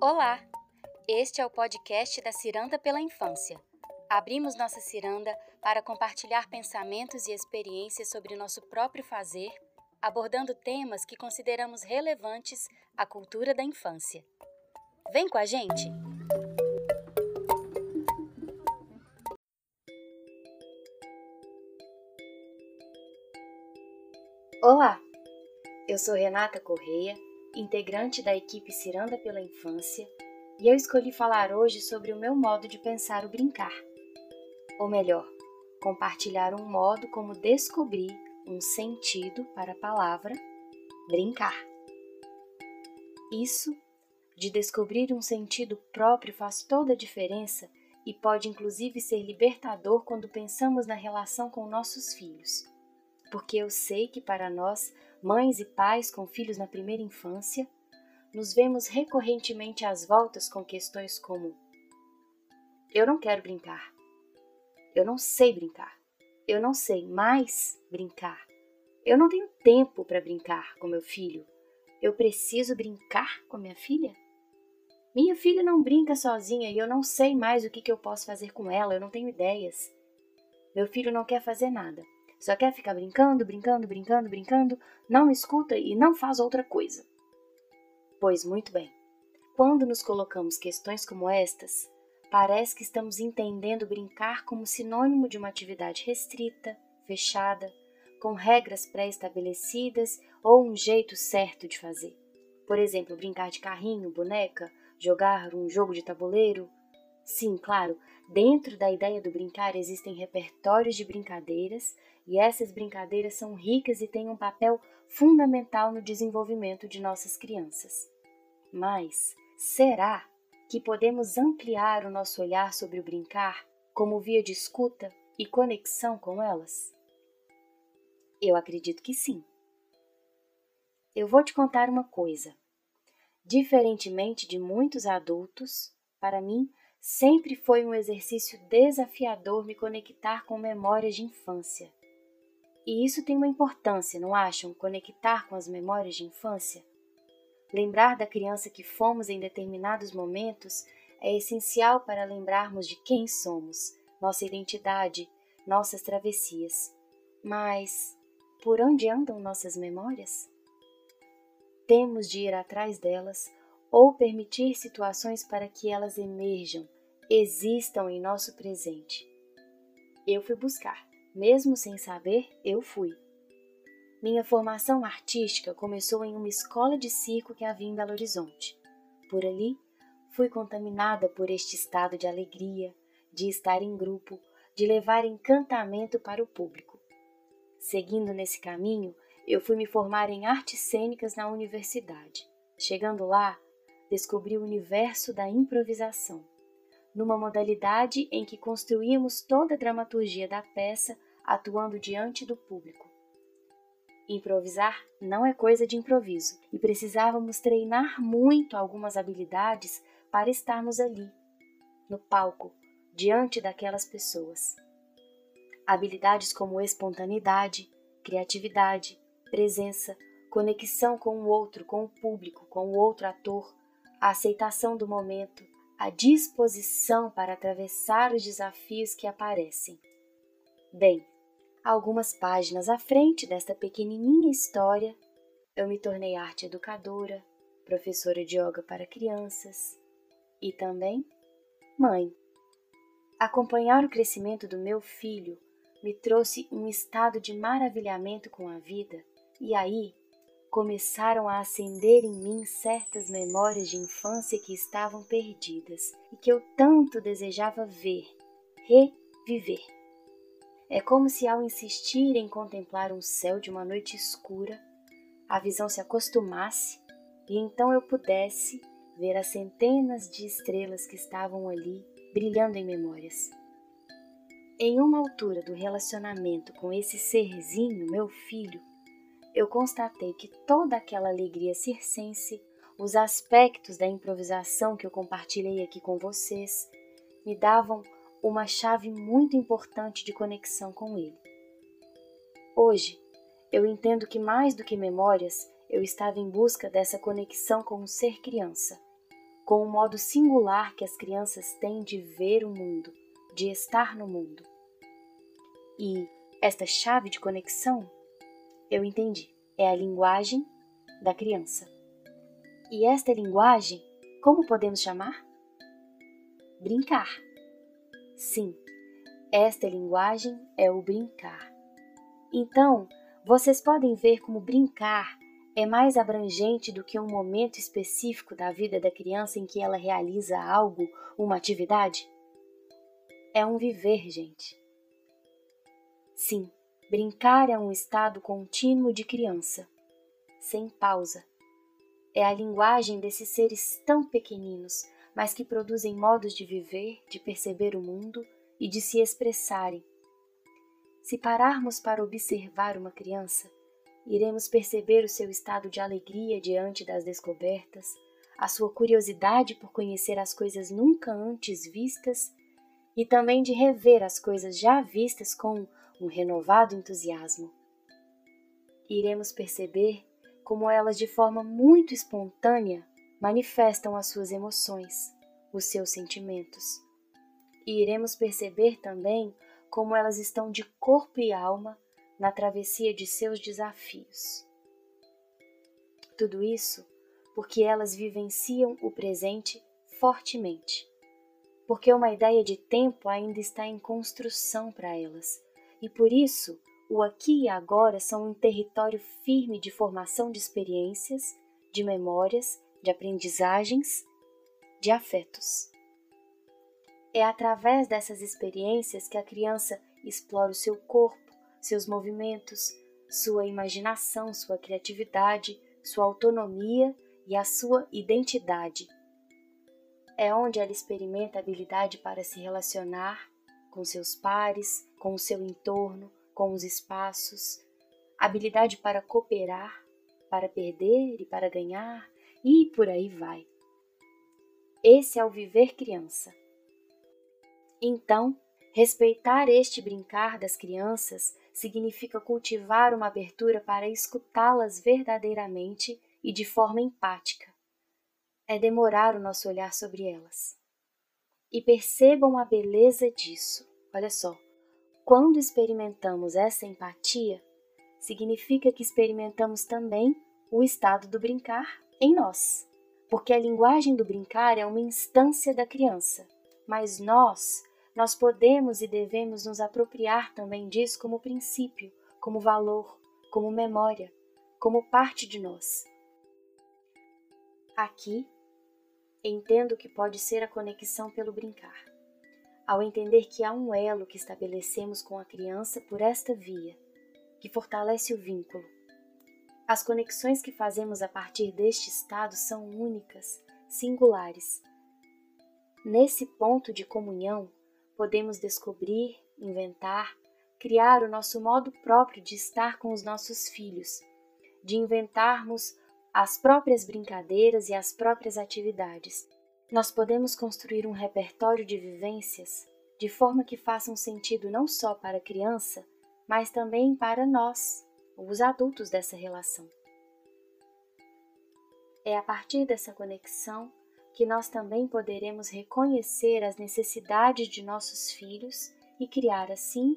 Olá! Este é o podcast da Ciranda pela Infância. Abrimos nossa ciranda para compartilhar pensamentos e experiências sobre nosso próprio fazer, abordando temas que consideramos relevantes à cultura da infância. Vem com a gente! Olá! Eu sou Renata Correia integrante da equipe Ciranda pela Infância, e eu escolhi falar hoje sobre o meu modo de pensar o brincar. Ou melhor, compartilhar um modo como descobrir um sentido para a palavra brincar. Isso de descobrir um sentido próprio faz toda a diferença e pode inclusive ser libertador quando pensamos na relação com nossos filhos. Porque eu sei que para nós mães e pais com filhos na primeira infância, nos vemos recorrentemente às voltas com questões como: Eu não quero brincar. Eu não sei brincar. Eu não sei mais brincar. Eu não tenho tempo para brincar com meu filho. Eu preciso brincar com minha filha? Minha filha não brinca sozinha e eu não sei mais o que, que eu posso fazer com ela, eu não tenho ideias. Meu filho não quer fazer nada. Só quer ficar brincando, brincando, brincando, brincando, não escuta e não faz outra coisa. Pois muito bem. Quando nos colocamos questões como estas, parece que estamos entendendo brincar como sinônimo de uma atividade restrita, fechada, com regras pré-estabelecidas ou um jeito certo de fazer. Por exemplo, brincar de carrinho, boneca, jogar um jogo de tabuleiro. Sim, claro, dentro da ideia do brincar existem repertórios de brincadeiras e essas brincadeiras são ricas e têm um papel fundamental no desenvolvimento de nossas crianças. Mas será que podemos ampliar o nosso olhar sobre o brincar como via de escuta e conexão com elas? Eu acredito que sim. Eu vou te contar uma coisa. Diferentemente de muitos adultos, para mim sempre foi um exercício desafiador me conectar com memórias de infância. E isso tem uma importância, não acham? Conectar com as memórias de infância? Lembrar da criança que fomos em determinados momentos é essencial para lembrarmos de quem somos, nossa identidade, nossas travessias. Mas por onde andam nossas memórias? Temos de ir atrás delas ou permitir situações para que elas emerjam, existam em nosso presente. Eu fui buscar. Mesmo sem saber, eu fui. Minha formação artística começou em uma escola de circo que havia em Belo Horizonte. Por ali, fui contaminada por este estado de alegria, de estar em grupo, de levar encantamento para o público. Seguindo nesse caminho, eu fui me formar em artes cênicas na universidade. Chegando lá, descobri o universo da improvisação, numa modalidade em que construímos toda a dramaturgia da peça atuando diante do público. Improvisar não é coisa de improviso e precisávamos treinar muito algumas habilidades para estarmos ali, no palco, diante daquelas pessoas. Habilidades como espontaneidade, criatividade, presença, conexão com o outro, com o público, com o outro ator, a aceitação do momento, a disposição para atravessar os desafios que aparecem. Bem, Algumas páginas à frente desta pequenininha história, eu me tornei arte educadora, professora de yoga para crianças e também mãe. Acompanhar o crescimento do meu filho me trouxe um estado de maravilhamento com a vida, e aí começaram a acender em mim certas memórias de infância que estavam perdidas e que eu tanto desejava ver, reviver. É como se, ao insistir em contemplar um céu de uma noite escura, a visão se acostumasse e então eu pudesse ver as centenas de estrelas que estavam ali brilhando em memórias. Em uma altura do relacionamento com esse serzinho, meu filho, eu constatei que toda aquela alegria circense, os aspectos da improvisação que eu compartilhei aqui com vocês, me davam uma chave muito importante de conexão com Ele. Hoje, eu entendo que mais do que memórias, eu estava em busca dessa conexão com o ser criança, com o modo singular que as crianças têm de ver o mundo, de estar no mundo. E esta chave de conexão, eu entendi, é a linguagem da criança. E esta linguagem, como podemos chamar? Brincar. Sim, esta linguagem é o brincar. Então, vocês podem ver como brincar é mais abrangente do que um momento específico da vida da criança em que ela realiza algo, uma atividade? É um viver, gente. Sim, brincar é um estado contínuo de criança, sem pausa. É a linguagem desses seres tão pequeninos, mas que produzem modos de viver, de perceber o mundo e de se expressarem. Se pararmos para observar uma criança, iremos perceber o seu estado de alegria diante das descobertas, a sua curiosidade por conhecer as coisas nunca antes vistas e também de rever as coisas já vistas com um renovado entusiasmo. Iremos perceber como elas, de forma muito espontânea, manifestam as suas emoções, os seus sentimentos. E iremos perceber também como elas estão de corpo e alma na travessia de seus desafios. Tudo isso porque elas vivenciam o presente fortemente, porque uma ideia de tempo ainda está em construção para elas, e por isso o aqui e agora são um território firme de formação de experiências, de memórias, de aprendizagens, de afetos. É através dessas experiências que a criança explora o seu corpo, seus movimentos, sua imaginação, sua criatividade, sua autonomia e a sua identidade. É onde ela experimenta a habilidade para se relacionar com seus pares, com o seu entorno, com os espaços, habilidade para cooperar, para perder e para ganhar, e por aí vai. Esse é o viver criança. Então, respeitar este brincar das crianças significa cultivar uma abertura para escutá-las verdadeiramente e de forma empática. É demorar o nosso olhar sobre elas. E percebam a beleza disso. Olha só, quando experimentamos essa empatia, significa que experimentamos também o estado do brincar em nós, porque a linguagem do brincar é uma instância da criança, mas nós nós podemos e devemos nos apropriar também disso como princípio, como valor, como memória, como parte de nós. Aqui, entendo que pode ser a conexão pelo brincar. Ao entender que há um elo que estabelecemos com a criança por esta via, que fortalece o vínculo. As conexões que fazemos a partir deste estado são únicas, singulares. Nesse ponto de comunhão, podemos descobrir, inventar, criar o nosso modo próprio de estar com os nossos filhos, de inventarmos as próprias brincadeiras e as próprias atividades. Nós podemos construir um repertório de vivências de forma que façam sentido não só para a criança, mas também para nós, os adultos dessa relação. É a partir dessa conexão que nós também poderemos reconhecer as necessidades de nossos filhos e criar assim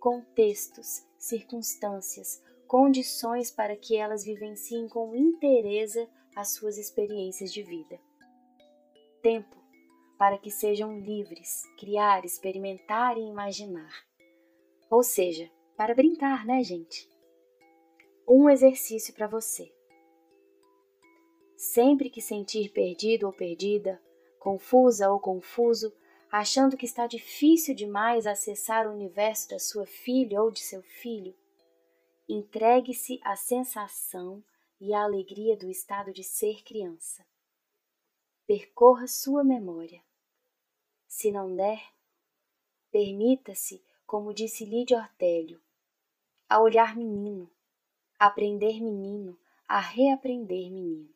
contextos, circunstâncias, condições para que elas vivenciem com interesse as suas experiências de vida. Tempo para que sejam livres, criar, experimentar e imaginar. Ou seja, para brincar, né, gente? Um exercício para você. Sempre que sentir perdido ou perdida, confusa ou confuso, achando que está difícil demais acessar o universo da sua filha ou de seu filho, entregue-se à sensação e à alegria do estado de ser criança. Percorra sua memória. Se não der, permita-se, como disse Lídia Ortélio, a olhar menino, aprender menino, a reaprender menino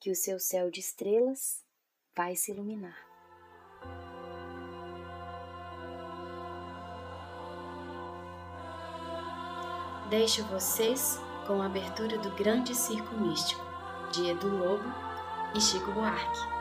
que o seu céu de estrelas vai se iluminar. Deixo vocês com a abertura do Grande Circo Místico, de Edu Lobo, e Chico Buarque.